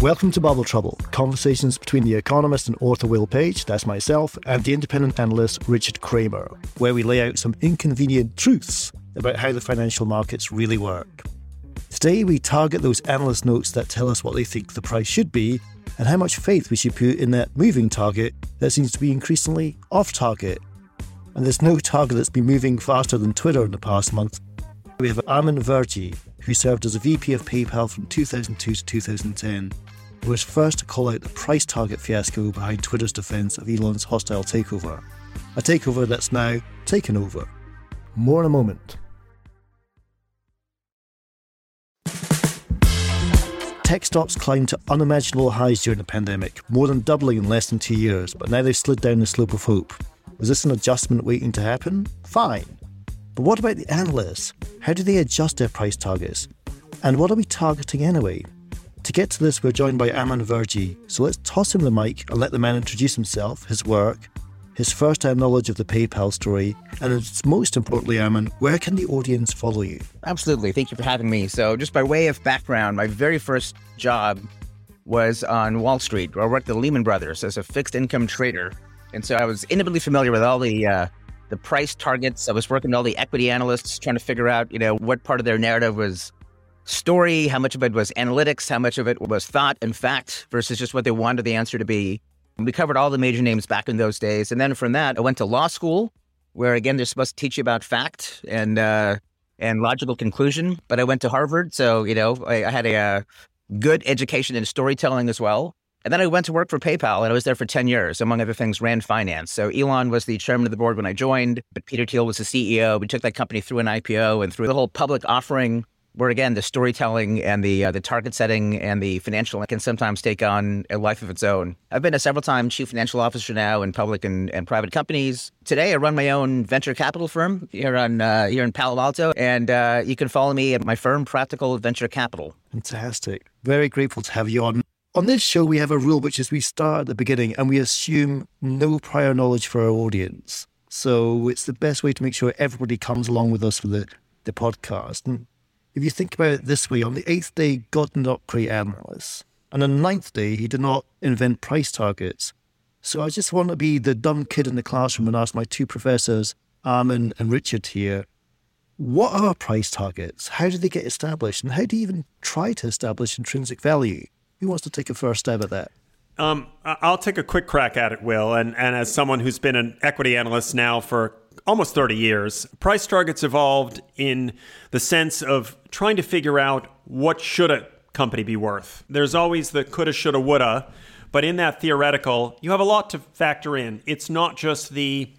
Welcome to Bubble Trouble, conversations between the economist and author Will Page, that's myself, and the independent analyst Richard Kramer, where we lay out some inconvenient truths about how the financial markets really work. Today, we target those analyst notes that tell us what they think the price should be and how much faith we should put in that moving target that seems to be increasingly off target. And there's no target that's been moving faster than Twitter in the past month. We have Aman Verjee, who served as a VP of PayPal from 2002 to 2010, who was first to call out the price target fiasco behind Twitter's defense of Elon's hostile takeover, a takeover that's now taken over. More in a moment. Tech stocks climbed to unimaginable highs during the pandemic, more than doubling in less than two years, but now they've slid down the slope of hope. Was this an adjustment waiting to happen? Fine. But what about the analysts? How do they adjust their price targets? And what are we targeting anyway? To get to this, we're joined by Aman Verjee, so let's toss him the mic and let the man introduce himself, his work, his first hand knowledge of the PayPal story, and most importantly, Aman, where can the audience follow you? Absolutely. Thank you for having me. So, just by way of background, my very first job was on Wall Street, where I worked at Lehman Brothers as a fixed income trader. And so I was intimately familiar with all the uh, the price targets. I was working with all the equity analysts, trying to figure out, you know, what part of their narrative was story, how much of it was analytics, how much of it was thought and fact versus just what they wanted the answer to be. We covered all the major names back in those days. And then from that, I went to law school, where again, they're supposed to teach you about fact and, uh, and logical conclusion. But I went to Harvard. So, you know, I, I had a, uh, good education in storytelling as well. And then I went to work for PayPal and I was there for 10 years, among other things, ran finance. So Elon was the chairman of the board when I joined, but Peter Thiel was the CEO. We took that company through an IPO and through the whole public offering where again the storytelling and the uh, the target setting and the financial can sometimes take on a life of its own. I've been a several time chief financial officer now in public and, and private companies. Today, I run my own venture capital firm here on uh, here in Palo Alto, and uh, you can follow me at my firm, Practical Venture Capital. Fantastic! Very grateful to have you on. On this show, we have a rule which is we start at the beginning and we assume no prior knowledge for our audience. So it's the best way to make sure everybody comes along with us for the, the podcast. And if you think about it this way, on the eighth day, God did not create analysts. And on the ninth day, he did not invent price targets. So I just want to be the dumb kid in the classroom and ask my two professors, Aman and Richard here, what are price targets? How do they get established? And how do you even try to establish intrinsic value? Who wants to take a first stab at that? Um, I'll take a quick crack at it, Will. And, and as someone who's been an equity analyst now for almost 30 years, price targets evolved in the sense of trying to figure out what should a company be worth. There's always the coulda, shoulda, woulda, but in that theoretical, you have a lot to factor in. It's not just the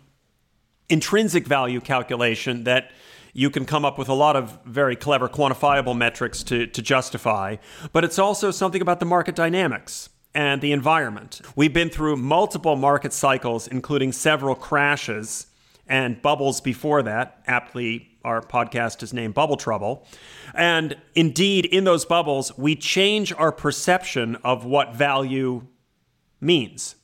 intrinsic value calculation that you can come up with a lot of very clever quantifiable metrics to, to justify, but it's also something about the market dynamics and the environment. We've been through multiple market cycles, including several crashes and bubbles before that. Aptly, our podcast is named Bubble Trouble. And indeed, in those bubbles, we change our perception of what value means.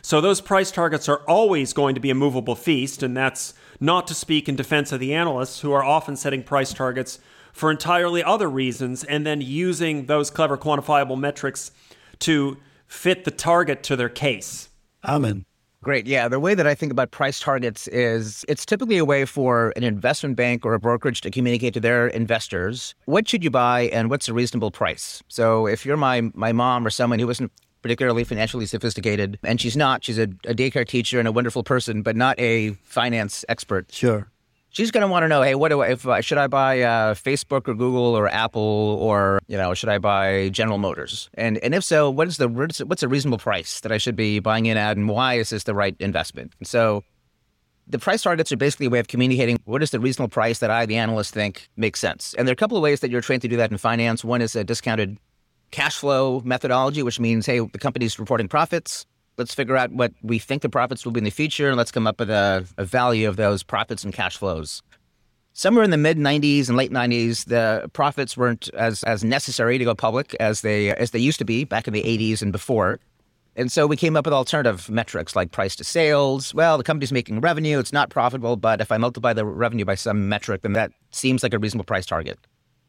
So those price targets are always going to be a movable feast, and that's not to speak in defense of the analysts who are often setting price targets for entirely other reasons and then using those clever quantifiable metrics to fit the target to their case. Amen. Great. Yeah. The way that I think about price targets is it's typically a way for an investment bank or a brokerage to communicate to their investors what should you buy and what's a reasonable price. So if you're my my mom or someone who isn't particularly financially sophisticated, and she's not, she's a, a daycare teacher and a wonderful person, but not a finance expert. Sure she's going to want to know, hey, what do I, if uh, should I buy uh, Facebook or Google or Apple or you know should I buy General Motors? And and if so, what is the what's a reasonable price that I should be buying in at, and why is this the right investment? And so. The price targets are basically a way of communicating what is the reasonable price that I, the analyst, think makes sense. And there are a couple of ways that you're trained to do that in finance. One is a discounted cash flow methodology, which means, hey, the company's reporting profits let's figure out what we think the profits will be in the future and let's come up with a, a value of those profits and cash flows. Somewhere in the mid 90s and late 90s, the profits weren't as, as necessary to go public as they as they used to be back in the 80s and before. And so we came up with alternative metrics like price to sales. Well, the company's making revenue, it's not profitable, but if I multiply the revenue by some metric, then that seems like a reasonable price target.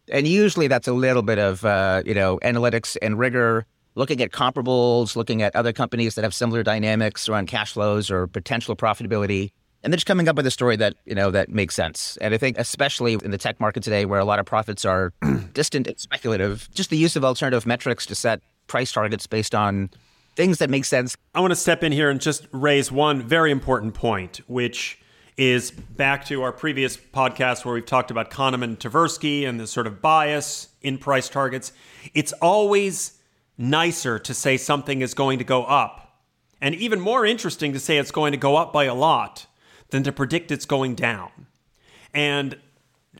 And usually that's a little bit of uh, you know analytics and rigor looking at comparables, looking at other companies that have similar dynamics around cash flows or potential profitability, and then just coming up with a story that you know that makes sense. And I think especially in the tech market today, where a lot of profits are distant and speculative, just the use of alternative metrics to set price targets based on things that make sense. I want to step in here and just raise one very important point, which is back to our previous podcast where we've talked about Kahneman Tversky and the sort of bias in price targets. It's always nicer to say something is going to go up, and even more interesting to say it's going to go up by a lot than to predict it's going down. And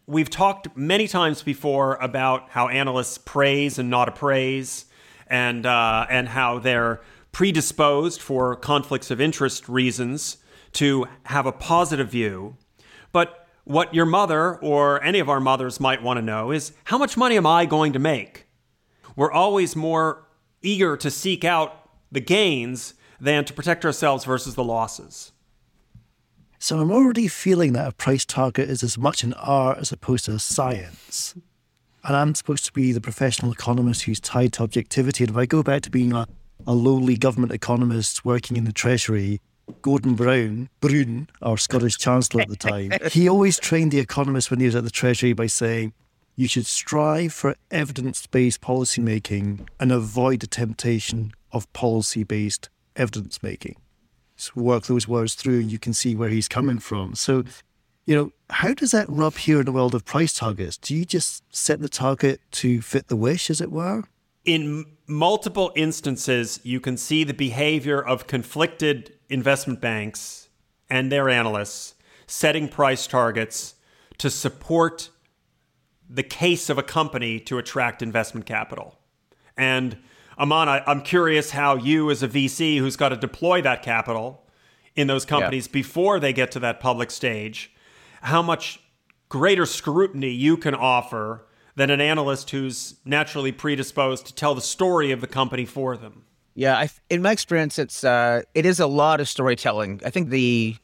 we've talked many times before about how analysts praise and not appraise, and uh, and how they're predisposed for conflicts of interest reasons to have a positive view. But what your mother or any of our mothers might want to know is how much money am I going to make? We're always more eager to seek out the gains than to protect ourselves versus the losses. So I'm already feeling that a price target is as much an art as opposed to a science. And I'm supposed to be the professional economist who's tied to objectivity. And if I go back to being a, a lowly government economist working in the Treasury, Gordon Brown, Brune, our Scottish Chancellor at the time, he always trained the economists when he was at the Treasury by saying, you should strive for evidence based policy making and avoid the temptation of policy based evidence making. So work those words through and you can see where he's coming from. So, you know, how does that rub here in the world of price targets? Do you just set the target to fit the wish, as it were? In multiple instances, you can see the behavior of conflicted investment banks and their analysts setting price targets to support the case of a company to attract investment capital. And Aman, I, am curious how you, as a VC who's got to deploy that capital in those companies yeah. before they get to that public stage, how much greater scrutiny you can offer than an analyst who's naturally predisposed to tell the story of the company for them. Yeah, I, in my experience, it's uh, it is a lot of storytelling. I think the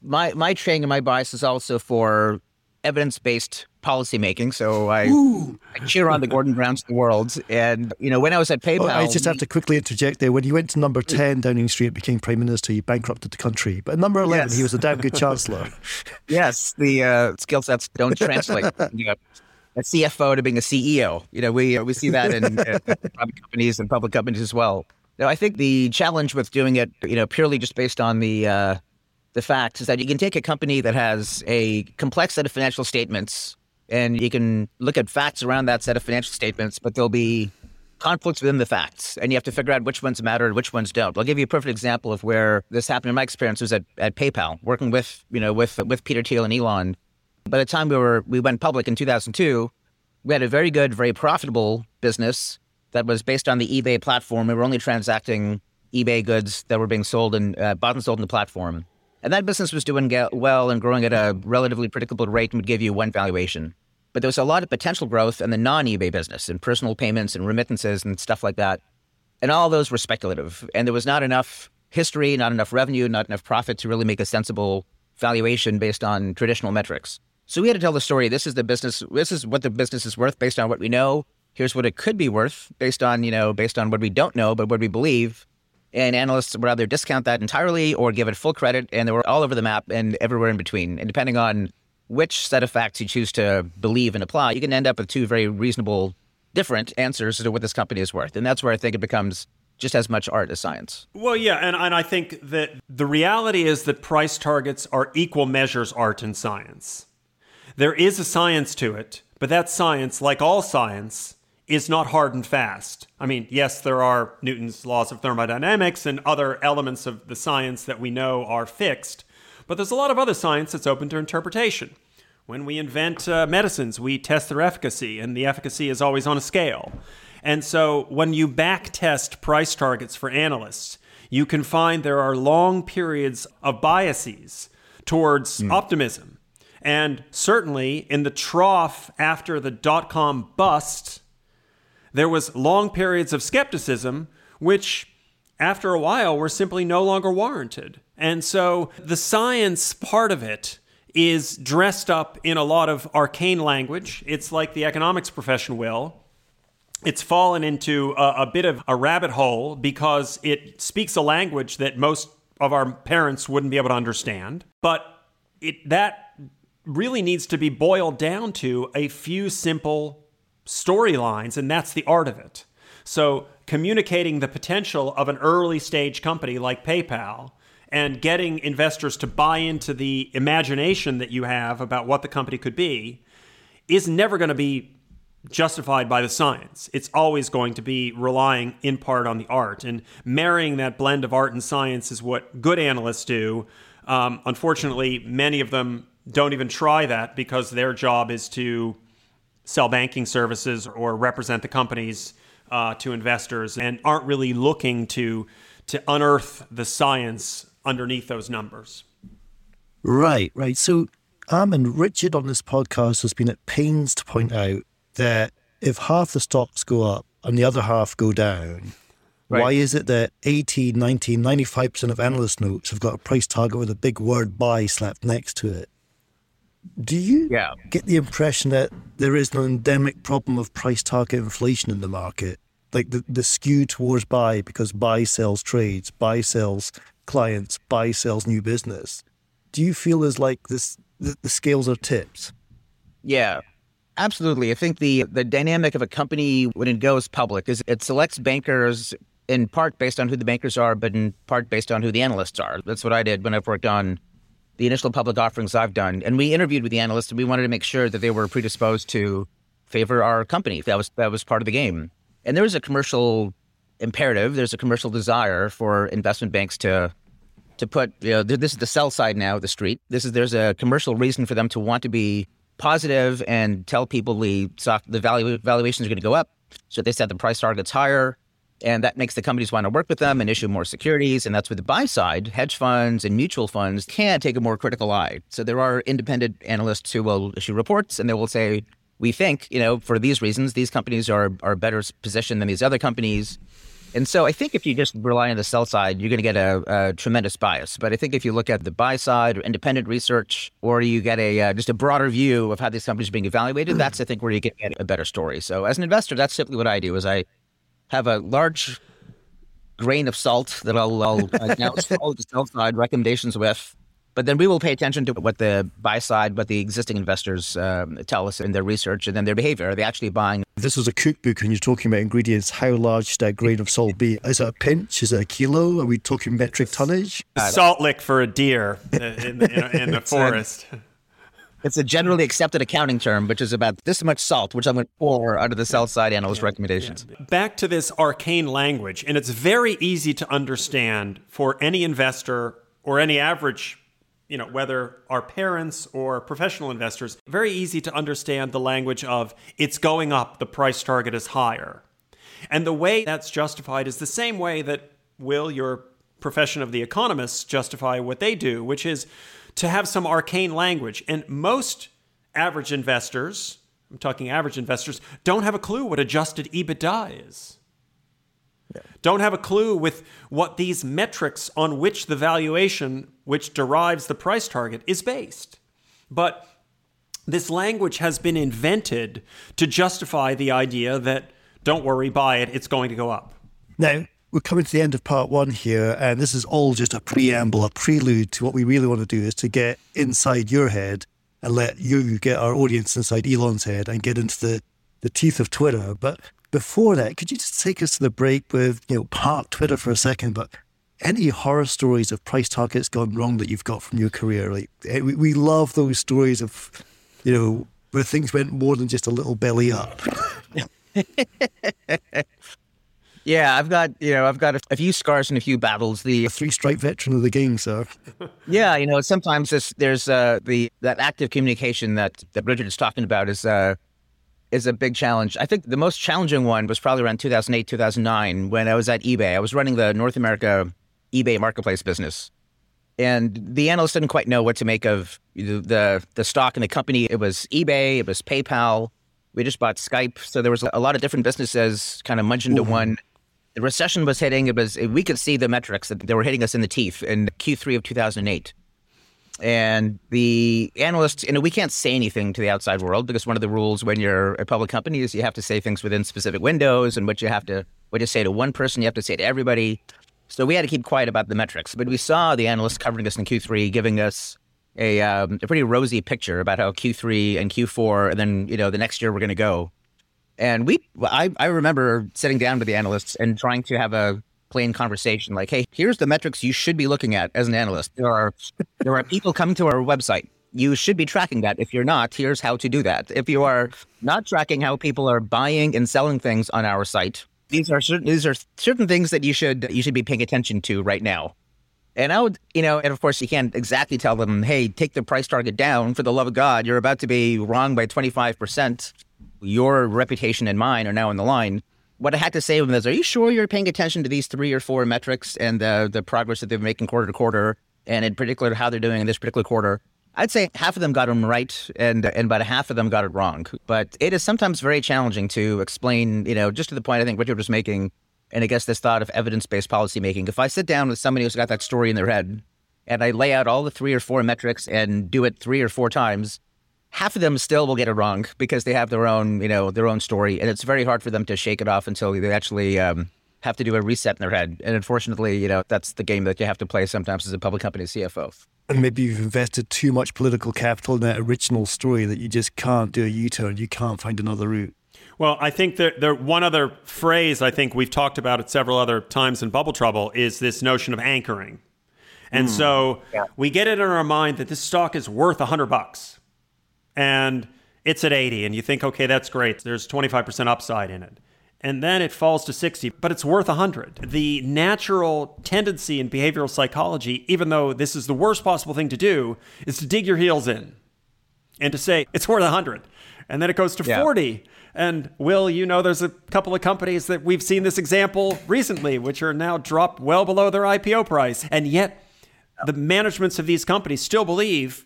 my my training and my bias is also for evidence based policymaking. So I, I, cheer on the Gordon Browns of the world. And, you know, when I was at PayPal. I just have to quickly interject there. When you went to number 10 Downing Street, became Prime Minister, you bankrupted the country. But number 11, yes. he was a damn good Chancellor. yes, the uh, skill sets don't translate. you know, a CFO to being a CEO. You know, we, uh, we see that in, private companies and public companies as well. Now, I think the challenge with doing it, you know, purely just based on the uh, the fact is that you can take a company that has a complex set of financial statements and you can look at facts around that set of financial statements, but there'll be conflicts within the facts, and you have to figure out which ones matter and which ones don't. I'll give you a perfect example of where this happened in my experience was at, at PayPal, working with you know with with Peter Thiel and Elon. By the time we were we went public in 2002, we had a very good, very profitable business that was based on the eBay platform. We were only transacting eBay goods that were being sold and uh, bought and sold on the platform. And that business was doing well and growing at a relatively predictable rate and would give you one valuation. But there was a lot of potential growth in the non eBay business and personal payments and remittances and stuff like that. And all those were speculative. And there was not enough history, not enough revenue, not enough profit to really make a sensible valuation based on traditional metrics. So we had to tell the story. This is the business. This is what the business is worth based on what we know. Here's what it could be worth based on, you know, based on what we don't know, but what we believe. And analysts would either discount that entirely or give it full credit, and they were all over the map and everywhere in between. And depending on which set of facts you choose to believe and apply, you can end up with two very reasonable, different answers to what this company is worth. And that's where I think it becomes just as much art as science. Well, yeah, and, and I think that the reality is that price targets are equal measures art and science. There is a science to it, but that science, like all science, is not hard and fast. I mean, yes, there are Newton's laws of thermodynamics and other elements of the science that we know are fixed, but there's a lot of other science that's open to interpretation. When we invent uh, medicines, we test their efficacy, and the efficacy is always on a scale. And so when you back test price targets for analysts, you can find there are long periods of biases towards mm. optimism. And certainly in the trough after the dot com bust, there was long periods of skepticism, which after a while were simply no longer warranted. And so the science part of it is dressed up in a lot of arcane language. It's like the economics profession will it's fallen into a, a, bit of a rabbit hole because it speaks a language that most of our parents wouldn't be able to understand. But it that really needs to be boiled down to a few simple storylines, and that's the art of it. So communicating the potential of an early stage company like PayPal and getting investors to buy into the imagination that you have about what the company could be is never going to be justified by the science. It's always going to be relying in part on the art. And marrying that blend of art and science is what good analysts do. Um, unfortunately, many of them don't even try that because their job is to sell banking services or represent the companies uh, to investors and aren't really looking to to unearth the science underneath those numbers. Right, right. So, um, and Richard on this podcast has been at pains to point out that if half the stocks go up and the other half go down, right. why is it that 80, 90, 95% of analyst notes have got a price target with a big word buy slapped next to it? Do you yeah. get the impression that there is an endemic problem of price target inflation in the market? Like the, the skew towards buy because buy sells trades, buy sells clients, buy sells new business. Do you feel as like this the, the scales are tipped? Yeah, Absolutely. I think the the dynamic of a company when it goes public is it selects bankers in part based on who the bankers are, but in part based on who the analysts are. That's what I did when I've worked on the initial public offerings I've done. And we interviewed with the analysts and we wanted to make sure that they were predisposed to favor our company. That was that was part of the game. And there was a commercial imperative, there's a commercial desire for investment banks to to put you know this is the sell side now of the street. This is there's a commercial reason for them to want to be positive and tell people the the value valuations are going to go up. So they set the price targets higher, and that makes the companies want to work with them and issue more securities. And that's where the buy side, hedge funds and mutual funds, can take a more critical eye. So there are independent analysts who will issue reports, and they will say, "We think, you know, for these reasons, these companies are are better positioned than these other companies." And so I think if you just rely on the sell side, you're going to get a, a, tremendous bias. But I think if you look at the buy side or independent research, or you get a uh, just a broader view of how these companies are being evaluated, that's I think where you get a better story. So as an investor, that's simply what I do: is I have a large grain of salt that I'll, I'll announce all the sell side recommendations with, but then we will pay attention to what the buy side, what the existing investors um, tell us in their research and then their behavior. Are they actually buying? This was a cookbook and you're talking about ingredients. How large should that grain of salt be? Is it a pinch? Is it a kilo? Are we talking metric tonnage? Salt lick for a deer in, in, in, in the forest. It's a generally accepted accounting term, which is about this much salt, which I'm going to pour under the sell side analyst yeah, recommendations. Yeah. Back to this arcane language, and it's very easy to understand for any investor or any average you know, whether our parents or professional investors, very easy to understand the language of it's going up, the price target is higher. And the way that's justified is the same way that will your profession of the economists justify what they do, which is to have some arcane language. And most average investors, I'm talking average investors, don't have a clue what adjusted EBITDA is. Yeah. Don't have a clue with what these metrics on which the valuation which derives the price target is based. But this language has been invented to justify the idea that don't worry, buy it, it's going to go up. Now, we're coming to the end of part one here, and this is all just a preamble, a prelude to what we really want to do is to get inside your head and let you get our audience inside Elon's head and get into the, the teeth of Twitter. But before that, could you just take us to the break with, you know, park Twitter for a second, but any horror stories of price targets gone wrong that you've got from your career? Like eh, we, we love those stories of, you know, where things went more than just a little belly up. Yeah, I've got you know I've got a, a few scars and a few battles. The three stripe veteran of the game, sir. yeah, you know sometimes this, there's uh, the that active communication that that Richard is talking about is uh, is a big challenge. I think the most challenging one was probably around 2008 2009 when I was at eBay. I was running the North America eBay marketplace business, and the analysts didn't quite know what to make of the the, the stock in the company. It was eBay, it was PayPal. We just bought Skype, so there was a lot of different businesses kind of munched into Ooh. one the recession was hitting. It was we could see the metrics that they were hitting us in the teeth in Q3 of 2008. And the analysts, you know, we can't say anything to the outside world because one of the rules when you're a public company is you have to say things within specific windows, and what you have to what you say to one person, you have to say to everybody. So we had to keep quiet about the metrics. But we saw the analysts covering us in Q3, giving us a, um, a pretty rosy picture about how Q3 and Q4, and then you know the next year we're going to go. And we, I, I remember sitting down with the analysts and trying to have a plain conversation like, hey, here's the metrics you should be looking at as an analyst. There are, there are people coming to our website. You should be tracking that. If you're not, here's how to do that. If you are not tracking how people are buying and selling things on our site, these are certain these are certain things that you should you should be paying attention to right now. And I would, you know, and of course you can't exactly tell them, hey, take the price target down for the love of God. You're about to be wrong by 25% your reputation and mine are now on the line. What I had to say to them is, are you sure you're paying attention to these three or four metrics and the, the progress that they're making quarter to quarter, and in particular how they're doing in this particular quarter? I'd say half of them got them right, and and about half of them got it wrong. But it is sometimes very challenging to explain, you know, just to the point I think Richard was making, and I guess this thought of evidence-based policymaking. If I sit down with somebody who's got that story in their head, and I lay out all the three or four metrics and do it three or four times, half of them still will get it wrong because they have their own, you know, their own story, and it's very hard for them to shake it off until they actually um, have to do a reset in their head. And unfortunately, you know, that's the game that you have to play sometimes as a public company CFO. And maybe you've invested too much political capital in that original story that you just can't do a U-turn. You can't find another route. Well, I think that there one other phrase I think we've talked about it several other times in Bubble Trouble is this notion of anchoring. And mm, so yeah. we get it in our mind that this stock is worth a hundred bucks and it's at 80 and you think okay that's great. There's 25% upside in it. And then it falls to 60 but it's worth 100 the natural tendency in behavioral psychology even though this is the worst possible thing to do is to dig your heels in and to say it's worth 100 and then it goes to yeah. 40 and will you know there's a couple of companies that we've seen this example recently which are now dropped well below their ipo price. And yet the managements of these companies still believe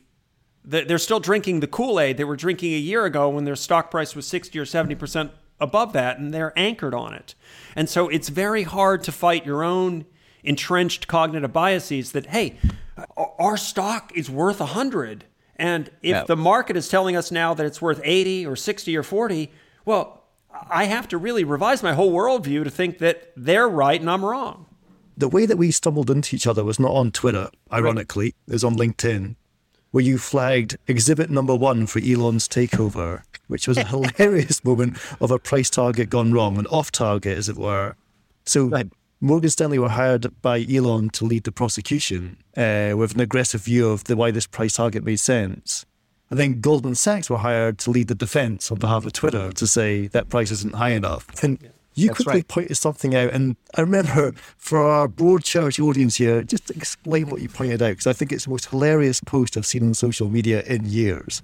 they're still drinking the Kool-Aid they were drinking a year ago when their stock price was 60 or 70% above that and they're anchored on it. And so it's very hard to fight your own entrenched cognitive biases that hey, our stock is worth 100 and if yeah. the market is telling us now that it's worth 80 or 60 or 40, well, I have to really revise my whole worldview to think that they're right and I'm wrong. The way that we stumbled into each other was not on Twitter, ironically, right. it was on LinkedIn where you flagged exhibit number one for Elon's takeover, which was a hilarious moment of a price target gone wrong, an off target, as it were. So right. Morgan Stanley were hired by Elon to lead the prosecution uh, with an aggressive view of the, why this price target made sense. And then Goldman Sachs were hired to lead the defense on behalf of Twitter to say that price isn't high enough. And you That's quickly right. pointed something out, and I remember for our broad charity audience here, just explain what you pointed out because I think it's the most hilarious post I've seen on social media in years.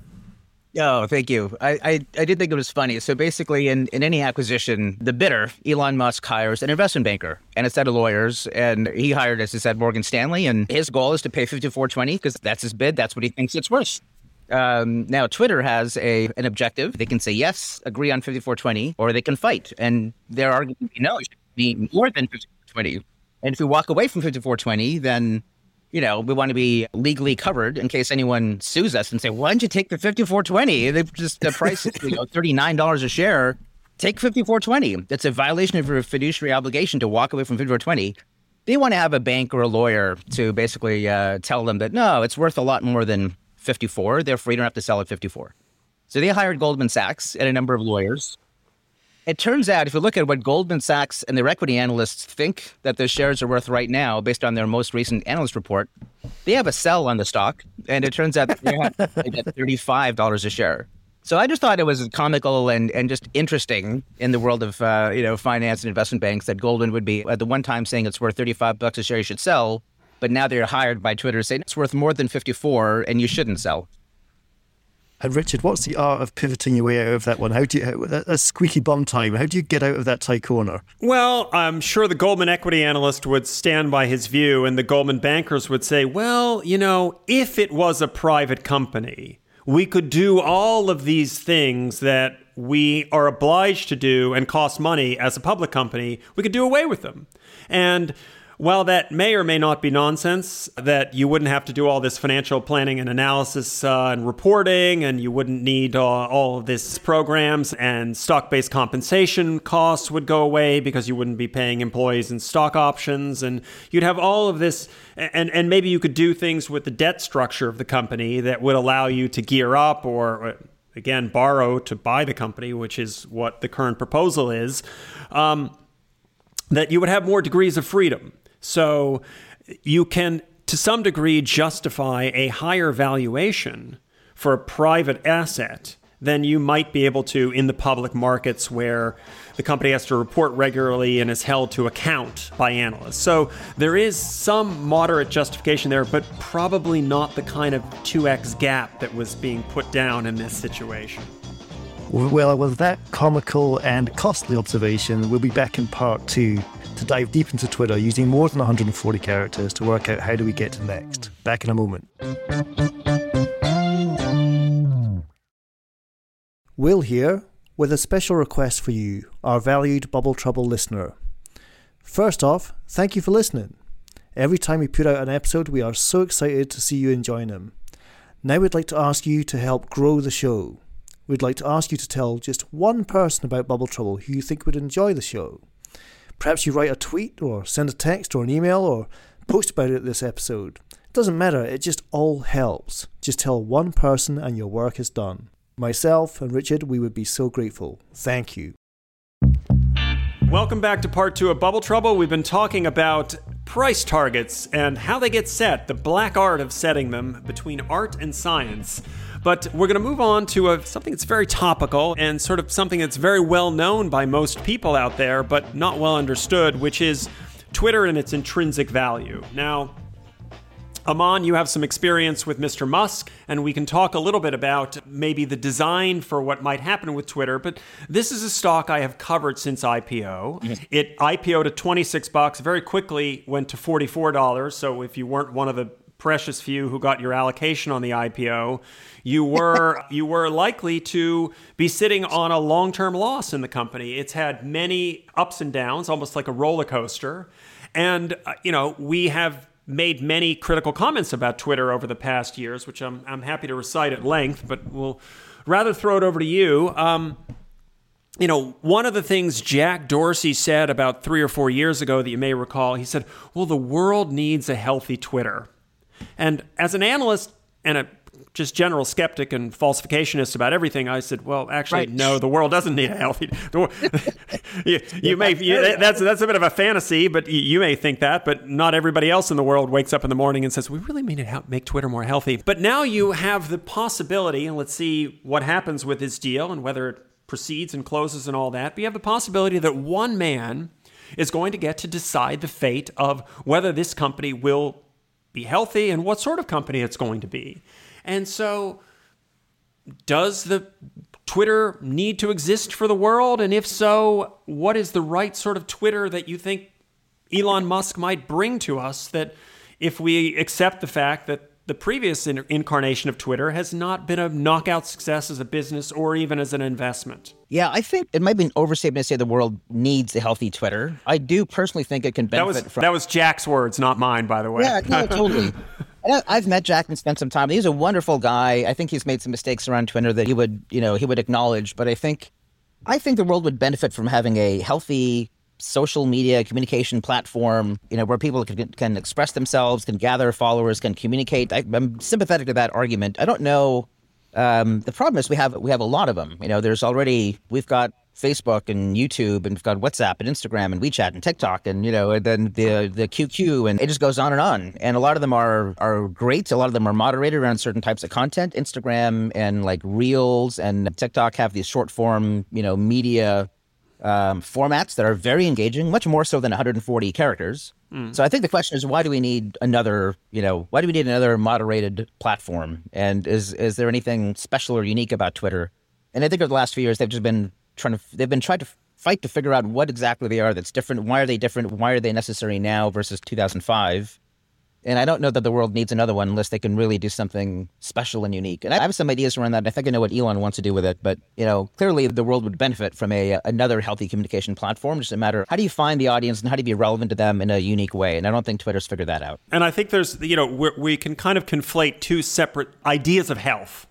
Oh, thank you. I, I, I, did think it was funny. So basically, in, in any acquisition, the bidder, Elon Musk, hires an investment banker and a set of lawyers. And he hired, as I said, Morgan Stanley. And his goal is to pay fifty four twenty because that's his bid. That's what he thinks it's worth. Um, now, Twitter has a an objective. They can say yes, agree on 5420, or they can fight. And their argument be no, it should be more than 5420. And if we walk away from 5420, then, you know, we want to be legally covered in case anyone sues us and say, why didn't you take the 5420? They just, the price is you know, $39 a share. take 5420. That's a violation of your fiduciary obligation to walk away from 5420. They want to have a bank or a lawyer to basically uh, tell them that no, it's worth a lot more than 54. Therefore, you don't have to sell at 54. So they hired Goldman Sachs and a number of lawyers. It turns out, if you look at what Goldman Sachs and their equity analysts think that the shares are worth right now, based on their most recent analyst report, they have a sell on the stock, and it turns out that they get $35 a share. So I just thought it was comical and, and just interesting in the world of uh, you know finance and investment banks that Goldman would be at the one time saying it's worth 35 bucks a share you should sell, but now they're hired by Twitter saying it's worth more than 54 and you shouldn't sell. And Richard, what's the art of pivoting your way out of that one? How do you, how, a squeaky bum time, how do you get out of that tight corner? Well, I'm sure the Goldman equity analyst would stand by his view, and the Goldman bankers would say, well, you know, if it was a private company, we could do all of these things that we are obliged to do and cost money as a public company, we could do away with them. And while that may or may not be nonsense, that you wouldn't have to do all this financial planning and analysis uh, and reporting, and you wouldn't need uh, all of this programs, and stock based compensation costs would go away because you wouldn't be paying employees in stock options, and you'd have all of this, and, and maybe you could do things with the debt structure of the company that would allow you to gear up or again borrow to buy the company, which is what the current proposal is. Um, that you would have more degrees of freedom. So you can, to some degree, justify a higher valuation for a private asset than you might be able to in the public markets where the company has to report regularly and is held to account by analysts. So there is some moderate justification there, but probably not the kind of 2x gap that was being put down in this situation. Well, with that comical and costly observation, we'll be back in part two to dive deep into Twitter using more than 140 characters to work out how do we get to next. Back in a moment. Will here with a special request for you, our valued Bubble Trouble listener. First off, thank you for listening. Every time we put out an episode, we are so excited to see you enjoying them. Now we'd like to ask you to help grow the show. We'd like to ask you to tell just one person about Bubble Trouble who you think would enjoy the show. Perhaps you write a tweet or send a text or an email or post about it this episode. It doesn't matter, it just all helps. Just tell one person and your work is done. Myself and Richard, we would be so grateful. Thank you. Welcome back to part two of Bubble Trouble. We've been talking about price targets and how they get set, the black art of setting them between art and science. But we're going to move on to a, something that's very topical and sort of something that's very well known by most people out there, but not well understood, which is Twitter and its intrinsic value. Now, Aman, you have some experience with Mr. Musk, and we can talk a little bit about maybe the design for what might happen with Twitter. But this is a stock I have covered since IPO. Mm-hmm. It IPO'd at 26 bucks, very quickly went to $44. So if you weren't one of the precious few who got your allocation on the IPO, you were you were likely to be sitting on a long-term loss in the company. It's had many ups and downs, almost like a roller coaster. And uh, you know, we have made many critical comments about Twitter over the past years, which I'm I'm happy to recite at length, but we'll rather throw it over to you. Um, you know, one of the things Jack Dorsey said about three or four years ago that you may recall, he said, Well, the world needs a healthy Twitter. And as an analyst and a just general skeptic and falsificationist about everything, I said, "Well, actually, right. no. The world doesn't need a healthy. you, you may you, that's that's a bit of a fantasy, but you may think that, but not everybody else in the world wakes up in the morning and says, "We really mean to make Twitter more healthy." But now you have the possibility, and let's see what happens with this deal and whether it proceeds and closes and all that. But you have the possibility that one man is going to get to decide the fate of whether this company will be healthy and what sort of company it's going to be. And so, does the Twitter need to exist for the world? And if so, what is the right sort of Twitter that you think Elon Musk might bring to us that if we accept the fact that the previous incarnation of Twitter has not been a knockout success as a business or even as an investment. Yeah, I think it might be an overstatement to say the world needs a healthy Twitter. I do personally think it can benefit that was, from. That was Jack's words, not mine, by the way. Yeah, no, totally. I've met Jack and spent some time. He's a wonderful guy. I think he's made some mistakes around Twitter that he would, you know, he would acknowledge. But I think I think the world would benefit from having a healthy social media communication platform, you know, where people can, can express themselves, can gather followers, can communicate. I, am sympathetic to that argument. I don't know. Um, the problem is we have we have a lot of them. You know, there's already we've got Facebook and YouTube, and we've got WhatsApp and Instagram and WeChat and TikTok, and you know, and then the the QQ, and it just goes on and on. And a lot of them are are great. A lot of them are moderated around certain types of content. Instagram and like Reels and TikTok have these short form, you know, media um, formats that are very engaging, much more so than 140 characters. Mm. So I think the question is, why do we need another? You know, why do we need another moderated platform? And is is there anything special or unique about Twitter? And I think over the last few years, they've just been trying to they've been trying to fight to figure out what exactly they are that's different. Why are they different? Why are they necessary now versus 2005? And I don't know that the world needs another one unless they can really do something special and unique. And I have some ideas around that. I think I know what Elon wants to do with it. But, you know, clearly the world would benefit from a uh, another healthy communication platform. Just a matter of how do you find the audience and how do you be relevant to them in a unique way? And I don't think Twitter's figured that out. And I think there's, you know, we can kind of conflate two separate ideas of health.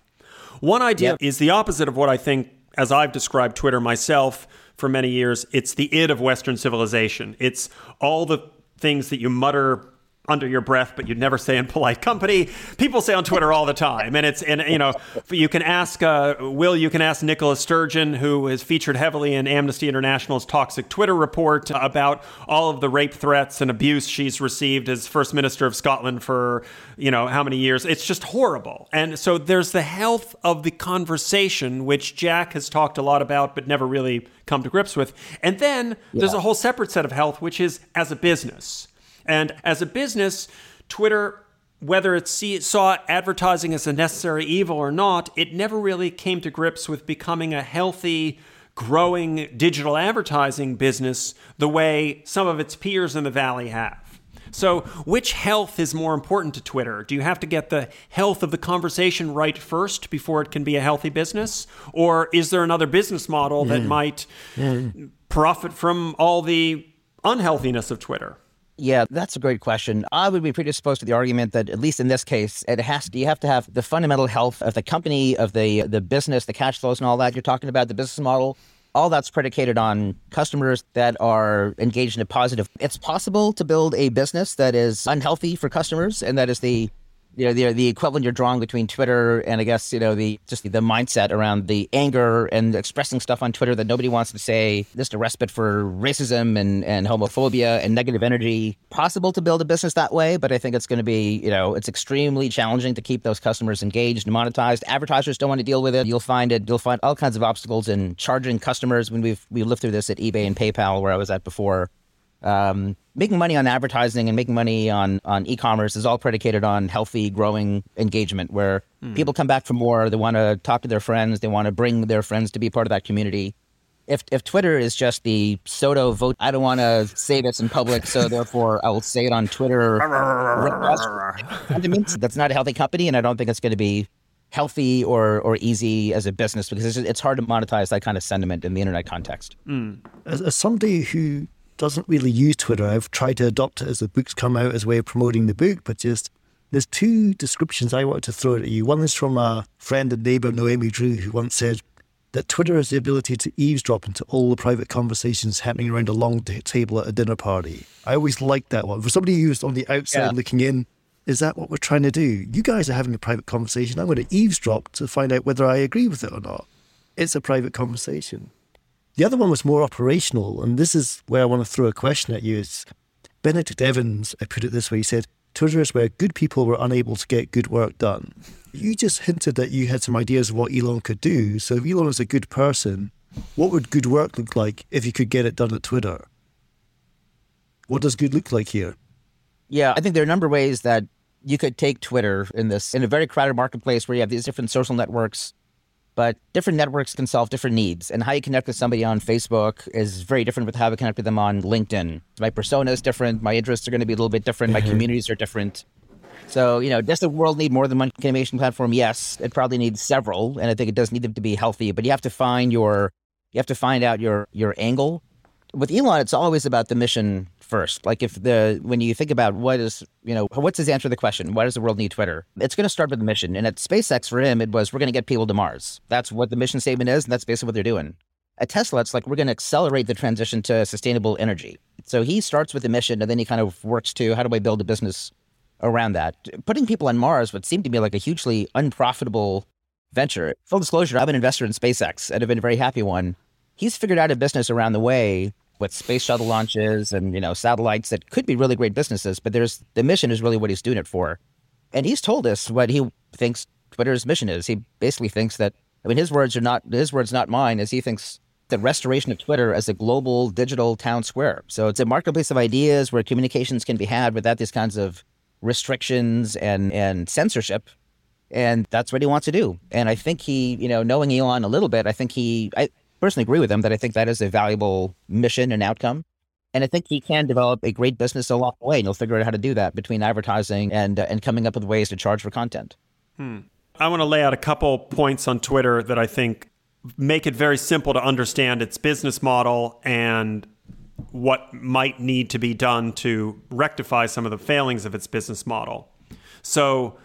One idea is the opposite of what I think as I've described Twitter myself for many years, it's the id of Western civilization. It's all the things that you mutter under your breath, but you'd never say in polite company. People say on Twitter all the time, and it's and you know you can ask uh, Will, you can ask Nicola Sturgeon, who is featured heavily in Amnesty International's toxic Twitter report about all of the rape threats and abuse she's received as First Minister of Scotland for you know how many years. It's just horrible, and so there's the health of the conversation, which Jack has talked a lot about, but never really come to grips with, and then yeah. there's a whole separate set of health, which is as a business and as a business, Twitter whether it see, saw advertising as a necessary evil or not, it never really came to grips with becoming a healthy, growing digital advertising business the way some of its peers in the Valley have. So, which health is more important to Twitter? Do you have to get the health of the conversation right first before it can be a healthy business? Or is there another business model that might profit from all the unhealthiness of Twitter? Yeah, that's a great question. I would be predisposed to the argument that at least in this case, it has to, you have to have the fundamental health of the company, of the the business, the cash flows and all that you're talking about, the business model. All that's predicated on customers that are engaged in a positive. It's possible to build a business that is unhealthy for customers and that is the you know the the equivalent you're drawing between Twitter and I guess you know the just the, mindset around the anger and expressing stuff on Twitter that nobody wants to say. Just a respite for racism and and homophobia and negative energy. Possible to build a business that way, but I think it's going to be you know it's extremely challenging to keep those customers engaged and monetized. Advertisers don't want to deal with it. You'll find it. You'll find all kinds of obstacles in charging customers. When we've we lived through this at eBay and PayPal, where I was at before um, making money on advertising and making money on on e-commerce is all predicated on healthy, growing engagement, where mm. people come back for more. They want to talk to their friends. They want to bring their friends to be part of that community. If if Twitter is just the sotto voce, I don't want to say this in public, so therefore I will say it on Twitter. that's not a healthy company, and I don't think it's going to be healthy or or easy as a business because it's, it's hard to monetize that kind of sentiment in the internet context. Mm. As, as somebody who doesn't really use Twitter. I've tried to adopt it as the books come out as a way of promoting the book, but just there's two descriptions I wanted to throw at you. One is from a friend and neighbor, Noemi Drew, who once said that Twitter has the ability to eavesdrop into all the private conversations happening around a long t- table at a dinner party. I always liked that one. For somebody who's on the outside yeah. looking in, is that what we're trying to do? You guys are having a private conversation. I'm going to eavesdrop to find out whether I agree with it or not. It's a private conversation. The other one was more operational, and this is where I want to throw a question at you. Is Benedict Evans, I put it this way, he said, Twitter is where good people were unable to get good work done. You just hinted that you had some ideas of what Elon could do. So if Elon is a good person, what would good work look like if you could get it done at Twitter? What does good look like here? Yeah, I think there are a number of ways that you could take Twitter in this in a very crowded marketplace where you have these different social networks but different networks can solve different needs. And how you connect with somebody on Facebook is very different with how I connect with them on LinkedIn. My persona is different. My interests are going to be a little bit different. My mm-hmm. communities are different. So, you know, does the world need more than one communication platform? Yes, it probably needs several, and I think it does need them to be healthy. But you have to find your, you have to find out your your angle. With Elon, it's always about the mission first. Like if the when you think about what is you know what's his answer to the question, why does the world need Twitter? It's going to start with the mission. And at SpaceX for him, it was we're going to get people to Mars. That's what the mission statement is, and that's basically what they're doing. At Tesla, it's like we're going to accelerate the transition to sustainable energy. So he starts with the mission and then he kind of works to how do I build a business around that? Putting people on Mars would seem to be like a hugely unprofitable venture. Full disclosure, I'm an investor in SpaceX and have been a very happy one. He's figured out a business around the way with space shuttle launches and you know satellites that could be really great businesses, but there's the mission is really what he's doing it for. And he's told us what he thinks Twitter's mission is. He basically thinks that I mean his words are not his words not mine, as he thinks the restoration of Twitter as a global digital town square. So it's a marketplace of ideas where communications can be had without these kinds of restrictions and, and censorship. And that's what he wants to do. And I think he, you know, knowing Elon a little bit, I think he, I personally agree with him that I think that is a valuable mission and outcome. And I think he can develop a great business along the way, and he'll figure out how to do that between advertising and uh, and coming up with ways to charge for content. Hmm. I want to lay out a couple points on Twitter that I think make it very simple to understand its business model and what might need to be done to rectify some of the failings of its business model. So,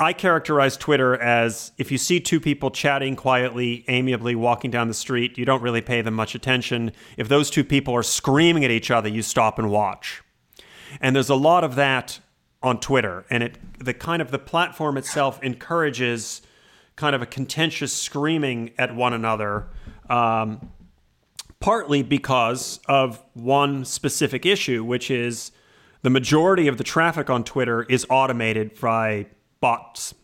I characterize Twitter as if you see two people chatting quietly, amiably, walking down the street, you don't really pay them much attention. If those two people are screaming at each other, you stop and watch. And there's a lot of that on Twitter, and it the kind of the platform itself encourages kind of a contentious screaming at one another, um, partly because of one specific issue, which is the majority of the traffic on Twitter is automated by bots.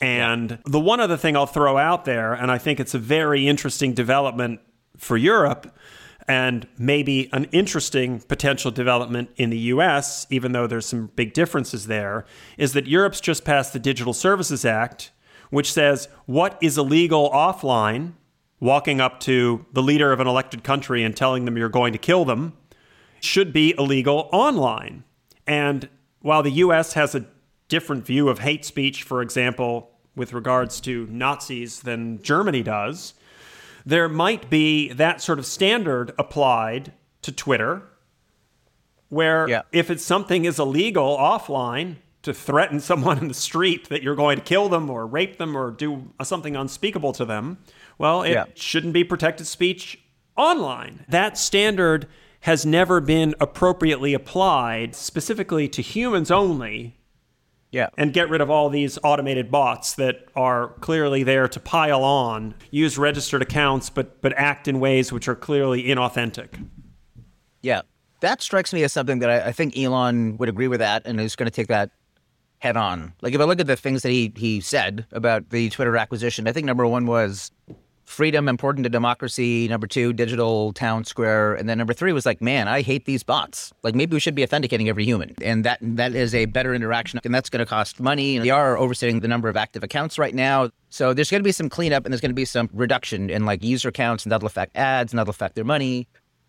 And yeah. the one other thing I'll throw out there, and I think it's a very interesting development for Europe and maybe an interesting potential development in the US, even though there's some big differences there, is that Europe's just passed the Digital Services Act, which says what is illegal offline, walking up to the leader of an elected country and telling them you're going to kill them, should be illegal online. And while the US has a different view of hate speech, for example, with regards to Nazis than Germany does, there might be that sort of standard applied to Twitter, where yeah. if it's something is illegal offline, to threaten someone in the street that you're going to kill them or rape them or do something unspeakable to them, well, it yeah. shouldn't be protected speech online. That standard has never been appropriately applied specifically to humans only. Yeah. And get rid of all these automated bots that are clearly there to pile on, use registered accounts, but but act in ways which are clearly inauthentic. Yeah. That strikes me as something that I, I think Elon would agree with that and is going to take that head on. Like if I look at the things that he he said about the Twitter acquisition, I think number one was freedom important to democracy. Number two, digital town square, and then number three was like, man, I hate these bots. Like maybe we should be authenticating every human, and that that is a better interaction, and that's going to cost money. And are overstating the number of active accounts right now. So there's going to be some cleanup, and there's going to be some reduction in like user counts, and that'll affect ads, and that'll affect their money.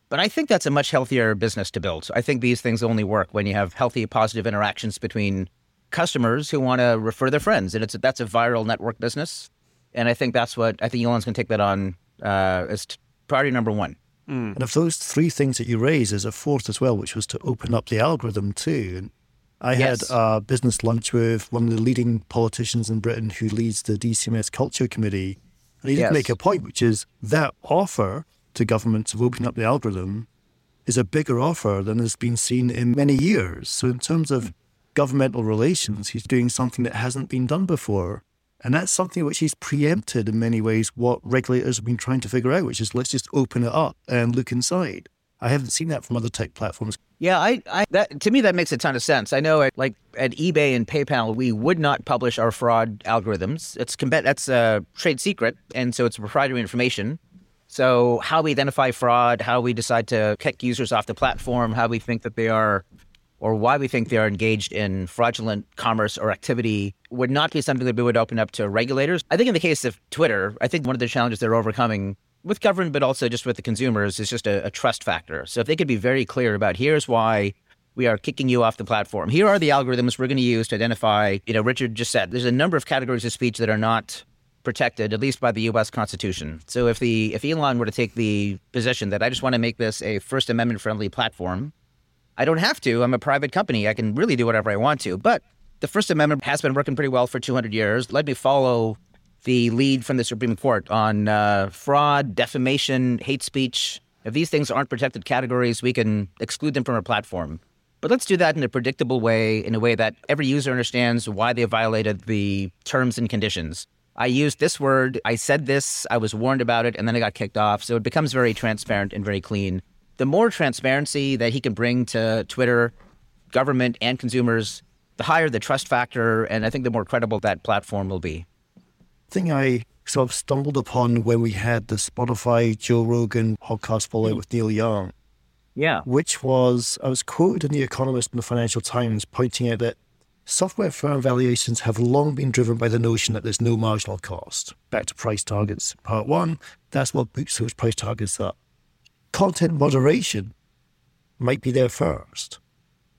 But I think that's a much healthier business to build. I think these things only work when you have healthy, positive interactions between customers who want to refer their friends, and it's that's a viral network business. And I think that's what I think Elon's going to take that on uh, as t- priority number one. Mm. And of those three things that you raise, there's a fourth as well, which was to open up the algorithm too. And I yes. had a business lunch with one of the leading politicians in Britain who leads the DCMS Culture Committee. And he yes. did make a point, which is that offer to governments of opening up the algorithm is a bigger offer than has been seen in many years. So, in terms of governmental relations, he's doing something that hasn't been done before. And that's something which is preempted in many ways what regulators have been trying to figure out, which is let's just open it up and look inside. I haven't seen that from other tech platforms. Yeah, I, I that to me that makes a ton of sense. I know, at, like at eBay and PayPal, we would not publish our fraud algorithms. It's that's a trade secret, and so it's proprietary information. So how we identify fraud, how we decide to kick users off the platform, how we think that they are or why we think they're engaged in fraudulent commerce or activity would not be something that we would open up to regulators. I think in the case of Twitter, I think one of the challenges they're overcoming with government, but also just with the consumers, is just a, a trust factor. So if they could be very clear about here's why we are kicking you off the platform. Here are the algorithms we're going to use to identify, you know, Richard just said there's a number of categories of speech that are not protected, at least by the US Constitution. So if the if Elon were to take the position that I just want to make this a First Amendment friendly platform, I don't have to. I'm a private company. I can really do whatever I want to. But the First Amendment has been working pretty well for 200 years. Let me follow the lead from the Supreme Court on uh, fraud, defamation, hate speech. If these things aren't protected categories, we can exclude them from our platform. But let's do that in a predictable way, in a way that every user understands why they violated the terms and conditions. I used this word, I said this, I was warned about it, and then I got kicked off. So it becomes very transparent and very clean. The more transparency that he can bring to Twitter, government, and consumers, the higher the trust factor, and I think the more credible that platform will be. Thing I sort of stumbled upon when we had the Spotify Joe Rogan podcast fallout with Neil Young. Yeah. Which was, I was quoted in The Economist and the Financial Times pointing out that software firm valuations have long been driven by the notion that there's no marginal cost. Back to price targets, part one, that's what boosts those price targets up. Content moderation might be there first.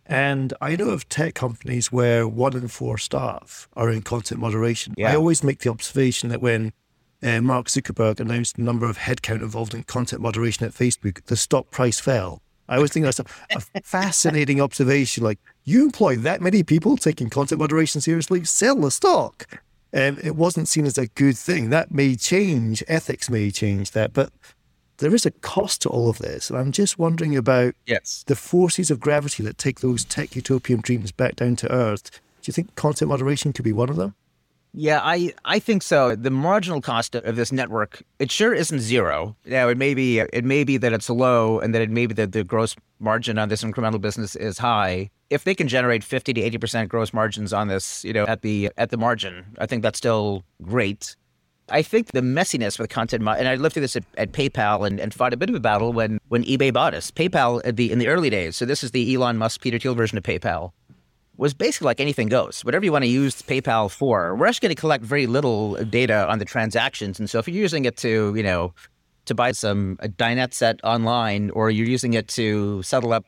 And I know of tech companies where one in four staff are in content moderation. Yeah. I always make the observation that when uh, Mark Zuckerberg announced the number of headcount involved in content moderation at Facebook, the stock price fell. I always think that's a, a fascinating observation. Like, you employ that many people taking content moderation seriously, sell the stock. And it wasn't seen as a good thing. That may change, ethics may change that, but there is a cost to all of this. And I'm just wondering about Yes. the forces of gravity that take those tech utopian dreams back down to earth. Do you think content moderation could be one of them? Yeah, I, I think so. The marginal cost of this network, it sure isn't zero. Now, it may be it may be that it's low, and that it may be that the gross margin on this incremental business is high. If they can generate fifty to eighty percent gross margins on this, you know, at the at the margin, I think that's still great. I think the messiness with content, mo- and I lived through this at, at PayPal and, and fought a bit of a battle when when eBay bought us. PayPal at the in the early days. So this is the Elon Musk Peter Thiel version of PayPal was basically like anything goes. Whatever you want to use PayPal for, we're actually going to collect very little data on the transactions. And so if you're using it to, you know, to buy some a dinette set online, or you're using it to settle up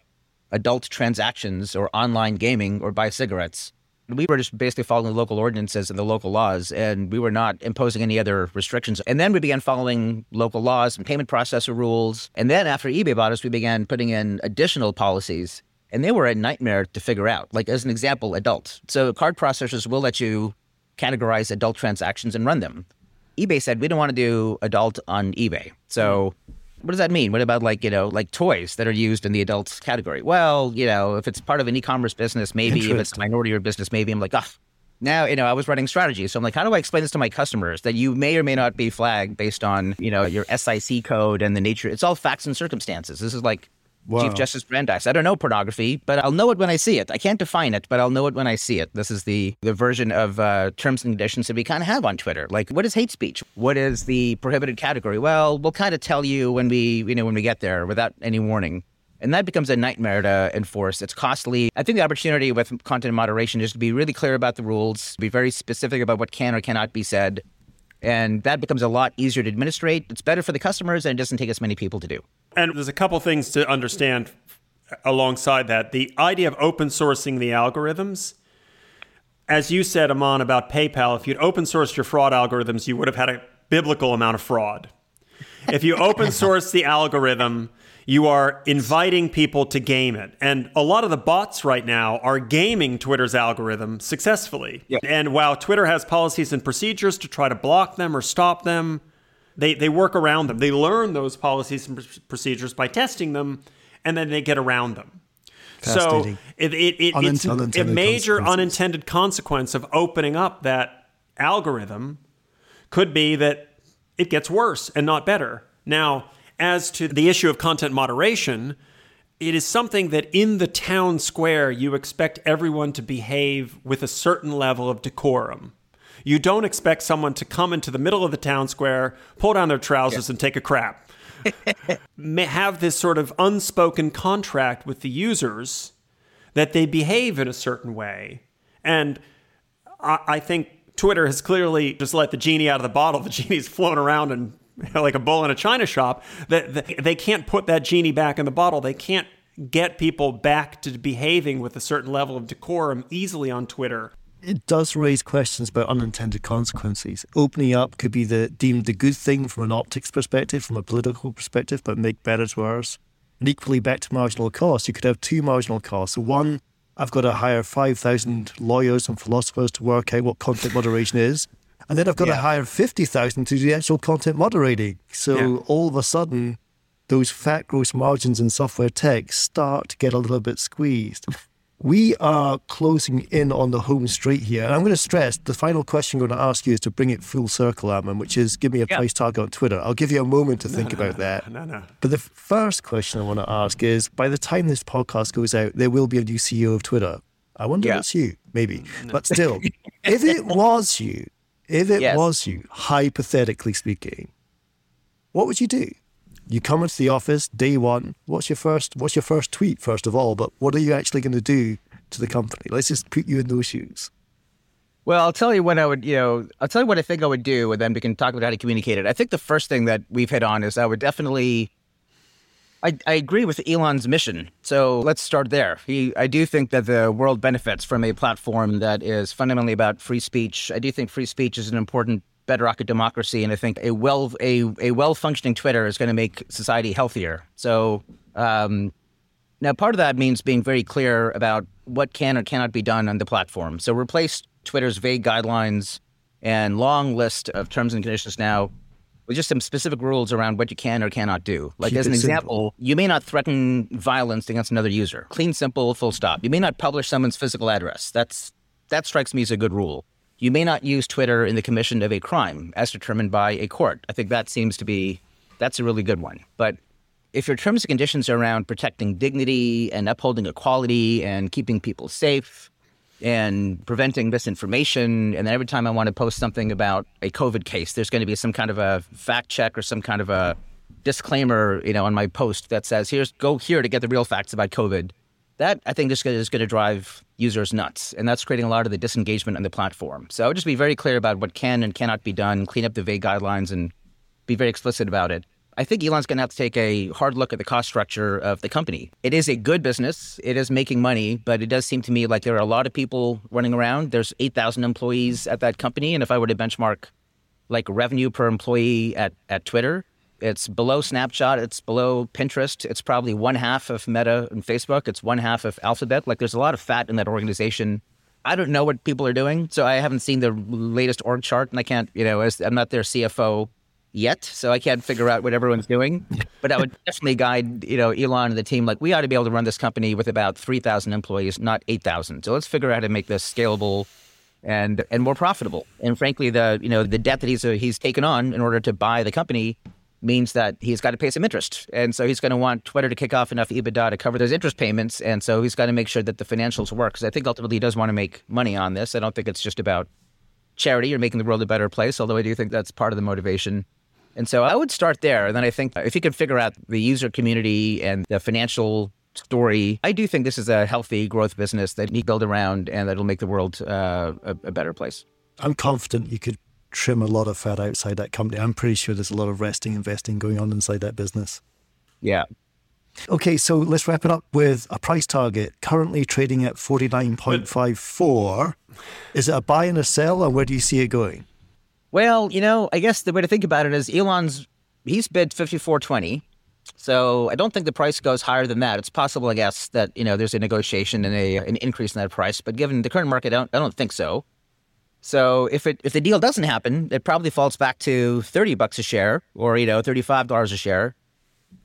adult transactions or online gaming or buy cigarettes, we were just basically following local ordinances and the local laws, and we were not imposing any other restrictions. And then we began following local laws and payment processor rules. And then after eBay bought us, we began putting in additional policies and they were a nightmare to figure out. Like as an example, adult. So card processors will let you categorize adult transactions and run them. eBay said we don't want to do adult on eBay. So what does that mean? What about like you know like toys that are used in the adult category? Well, you know if it's part of an e-commerce business, maybe if it's a minority of business, maybe I'm like ah. Now, you know, I was running strategy. So I'm like, how do I explain this to my customers that you may or may not be flagged based on, you know, your SIC code and the nature? It's all facts and circumstances. This is like Chief Justice Brandeis. I don't know pornography, but I'll know it when I see it. I can't define it, but I'll know it when I see it. This is the the version of uh, terms and conditions that we kind of have on Twitter. Like, what is hate speech? What is the prohibited category? Well, we'll kind of tell you when we you know when we get there without any warning. And that becomes a nightmare to enforce. It's costly. I think the opportunity with content moderation is to be really clear about the rules, be very specific about what can or cannot be said. And that becomes a lot easier to administrate. It's better for the customers and it doesn't take as many people to do. And there's a couple things to understand alongside that. The idea of open sourcing the algorithms, as you said, Aman, about PayPal, if you'd open sourced your fraud algorithms, you would have had a biblical amount of fraud. If you open source the algorithm, you are inviting people to game it. And a lot of the bots right now are gaming Twitter's algorithm successfully. And while Twitter has policies and procedures to try to block them or stop them, they, they work around them. They learn those policies and pr- procedures by testing them, and then they get around them. So it, it, it, it's a major unintended consequence of opening up that algorithm could be that it gets worse and not better. Now, as to the issue of content moderation, it is something that in the town square you expect everyone to behave with a certain level of decorum. You don't expect someone to come into the middle of the town square, pull down their trousers, and take a crap. Have this sort of unspoken contract with the users that they behave in a certain way. And I, I think Twitter has clearly just let the genie out of the bottle. The genie's flown around and like a bull in a china shop. That they can't put that genie back in the bottle. They can't get people back to behaving with a certain level of decorum easily on Twitter. it does raise questions about unintended consequences. Opening up could be the deemed a good thing from an optics perspective, from a political perspective, but make better to ours. And equally back to marginal costs, you could have two marginal costs. One, I've got to hire 5,000 lawyers and philosophers to work out what content moderation is. And then I've got Yeah. to hire 50,000 to do the actual content moderating. So Yeah. all of a sudden, those fat gross margins in software tech start to get a little bit squeezed. We are closing in on the home straight here. And I'm going to stress the final question I'm going to ask you is to bring it full circle, Aman, which is give me a Yeah. price target on Twitter. I'll give you a moment to think about that. No, no. But the first question I want to ask is by the time this podcast goes out, there will be a new CEO of Twitter. I wonder Yeah. if it's you, maybe. Mm, but still, if it was you, if it Yes. was you, hypothetically speaking, what would you do? You come into the office day one. What's your first? What's your first tweet first of all? But what are you actually going to do to the company? Let's just put you in those shoes. Well, I'll tell you what I would, you know, I'll tell you what I think I would do, and then we can talk about how to communicate it. I think the first thing that we've hit on is I would definitely, I, I agree with Elon's mission. So let's start there. He, I do think that the world benefits from a platform that is fundamentally about free speech. I do think free speech is an important bedrock of democracy, and I think a well a, a well functioning Twitter is going to make society healthier. So. Um, now, part of that means being very clear about what can or cannot be done on the platform. So replace Twitter's vague guidelines and long list of terms and conditions now with just some specific rules around what you can or cannot do. Like, Keep as an it simple. example, you may not threaten violence against another user. Clean, simple, full stop. You may not publish someone's physical address. That's that strikes me as a good rule. You may not use Twitter in the commission of a crime as determined by a court. I think that seems to be that's a really good one. But if your terms and conditions are around protecting dignity and upholding equality and keeping people safe and preventing misinformation, and then every time I want to post something about a COVID case, there's going to be some kind of a fact check or some kind of a disclaimer, you know, on my post that says, "Here's go here to get the real facts about COVID." That I think is going to, drive users nuts, and that's creating a lot of the disengagement on the platform. So I would just be very clear about what can and cannot be done, clean up the vague guidelines, and be very explicit about it. I think Elon's going to have to take a hard look at the cost structure of the company. It is a good business. It is making money, but it does seem to me like there are a lot of people running around. There's 8,000 employees at that company. And if I were to benchmark like revenue per employee at, at Twitter, it's below Snapchat, it's below Pinterest, it's probably one half of Meta and Facebook, it's one half of Alphabet. Like there's a lot of fat in that organization. I don't know what people are doing, so I haven't seen the latest org chart, and I can't, you know, as I'm not their CFO yet, so I can't figure out what everyone's doing. But I would definitely guide, you know, Elon and the team like we ought to be able to run this company with about three thousand employees, not eight thousand. So let's figure out how to make this scalable and and more profitable. And frankly, the you know the debt that he's uh, he's taken on in order to buy the company means that he's got to pay some interest, and so he's going to want Twitter to kick off enough EBITDA to cover those interest payments, and so he's got to make sure that the financials work. Because I think ultimately he does want to make money on this. I don't think it's just about charity or making the world a better place, although I do think that's part of the motivation. And so I would start there. And then I think if you can figure out the user community and the financial story, I do think this is a healthy growth business that you build around and that'll make the world uh, a, a better place. I'm confident you could trim a lot of fat outside that company. I'm pretty sure there's a lot of resting investing going on inside that business. Yeah. Okay, so let's wrap it up with a price target currently trading at 49.54. Is it a buy and a sell, or where do you see it going? Well, you know, I guess the way to think about it is Elon's he's bid fifty four twenty. So I don't think the price goes higher than that. It's possible, I guess, that you know there's a negotiation and a an increase in that price. But given the current market, I don't, I don't think so. So if it if the deal doesn't happen, it probably falls back to thirty bucks a share, or you know thirty five dollars a share.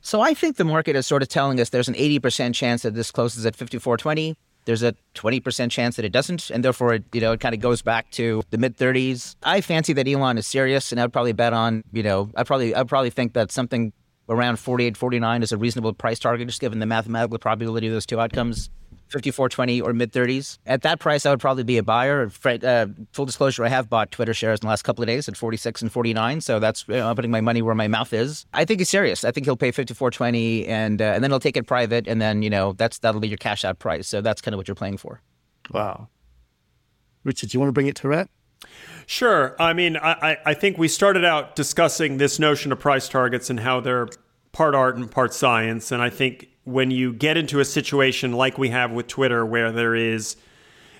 So I think the market is sort of telling us there's an eighty percent chance that this closes at fifty four twenty. There's a twenty percent chance that it doesn't, and therefore it you know it kind of goes back to the mid thirties. I fancy that Elon is serious, and I'd probably bet on you know I probably I probably think that something around 48, 49 is a reasonable price target, just given the mathematical probability of those two outcomes. 54.20 or mid 30s. At that price, I would probably be a buyer. Uh, full disclosure, I have bought Twitter shares in the last couple of days at 46 and 49. So that's you know, putting my money where my mouth is. I think he's serious. I think he'll pay 54.20 and uh, and then he'll take it private, and then you know that's that'll be your cash out price. So that's kind of what you're playing for. Wow. Richard, do you want to bring it to wrap? Sure. I mean, I, I- I think we started out discussing this notion of price targets and how they're part art and part science. And I think when you get into a situation like we have with Twitter, where there is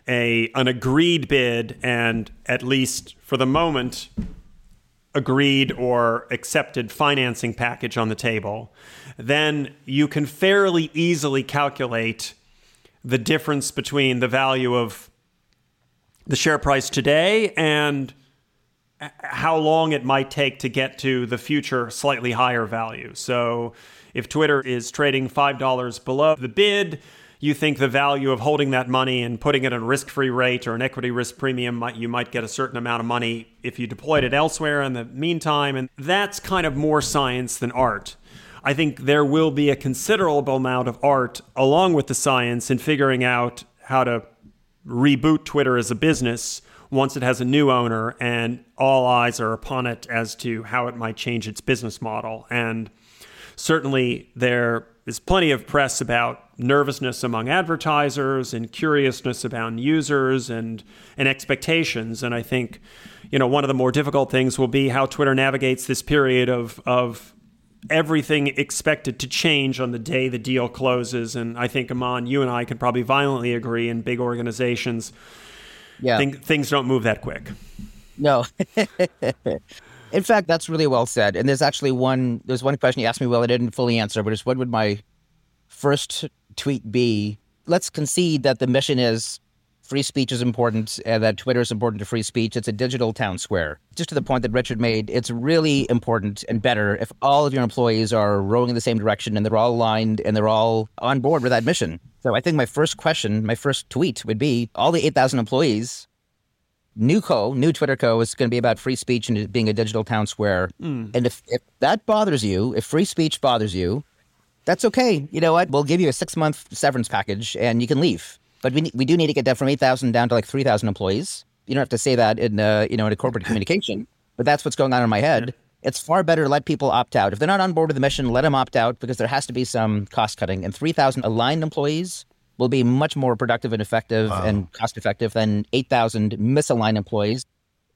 a an agreed bid and at least for the moment agreed or accepted financing package on the table, then you can fairly easily calculate the difference between the value of the share price today and how long it might take to get to the future slightly higher value. So if Twitter is trading $5 below the bid, you think the value of holding that money and putting it at a risk-free rate or an equity risk premium you might get a certain amount of money if you deployed it elsewhere in the meantime and that's kind of more science than art. I think there will be a considerable amount of art along with the science in figuring out how to reboot Twitter as a business once it has a new owner and all eyes are upon it as to how it might change its business model. And certainly there is plenty of press about nervousness among advertisers and curiousness about users and and expectations. And I think, you know, one of the more difficult things will be how Twitter navigates this period of of everything expected to change on the day the deal closes. And I think Aman, you and I could probably violently agree in big organizations yeah. Think, things don't move that quick. No. In fact, that's really well said. And there's actually one. There's one question you asked me. Well, I didn't fully answer, but it's what would my first tweet be? Let's concede that the mission is free speech is important and that Twitter is important to free speech. It's a digital town square. Just to the point that Richard made, it's really important and better if all of your employees are rowing in the same direction and they're all aligned and they're all on board with that mission. So I think my first question, my first tweet would be all the 8,000 employees, new co, new Twitter co is going to be about free speech and being a digital town square. Mm. And if, if that bothers you, if free speech bothers you, that's okay. You know what? We'll give you a six month severance package and you can leave. But we, we do need to get that from 8,000 down to like 3,000 employees. You don't have to say that in, uh, you know, in a corporate communication, but that's what's going on in my head it's far better to let people opt out. If they're not on board with the mission, let them opt out because there has to be some cost cutting. And 3,000 aligned employees will be much more productive and effective wow. and cost effective than 8,000 misaligned employees.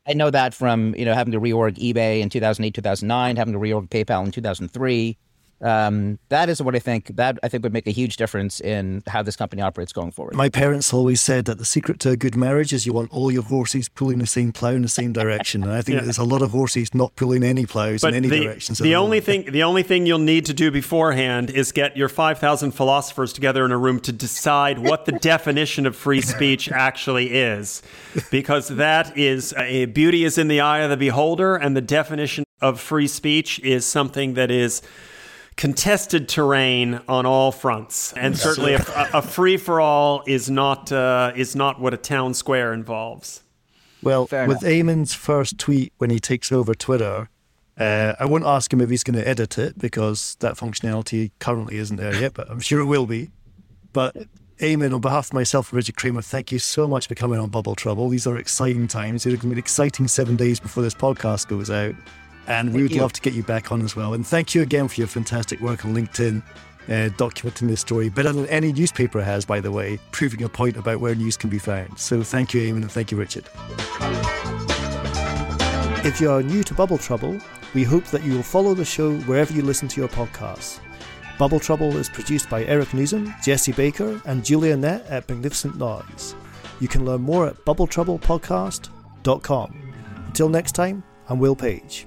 I know that from you know having to reorg eBay in 2008, 2009, having to reorg PayPal in 2003, um, that is what I think that I think would make a huge difference in how this company operates going forward. My parents always said that the secret to a good marriage is you want all your horses pulling the same plough in the same direction. And I think yeah. there's a lot of horses not pulling any ploughs but in any the, direction. The only thing the only thing you'll need to do beforehand is get your five thousand philosophers together in a room to decide what the definition of free speech actually is, because that is a beauty is in the eye of the beholder, and the definition of free speech is something that is contested terrain on all fronts, and certainly a, a free for all is not uh, is not what a town square involves. Well, Fair with enough. Aman's first tweet when he takes over Twitter, uh, I won't ask him if he's going to edit it because that functionality currently isn't there yet, but I'm sure it will be. But Eamon, on behalf of myself and Richard Kramer, thank you so much for coming on Bubble Trouble. These are exciting times. It's going to be an exciting seven days before this podcast goes out. And we would you. love to get you back on as well. And thank you again for your fantastic work on LinkedIn, uh, documenting this story better than any newspaper has, by the way, proving a point about where news can be found. So thank you, Aman, and thank you, Richard. If you are new to Bubble Trouble, we hope that you will follow the show wherever you listen to your podcasts. Bubble Trouble is produced by Eric Nuzum, Jesse Baker, and Julia Nett at Magnificent Noise. You can learn more at bubbletroublepodcast.com. Until next time, I'm Will Page.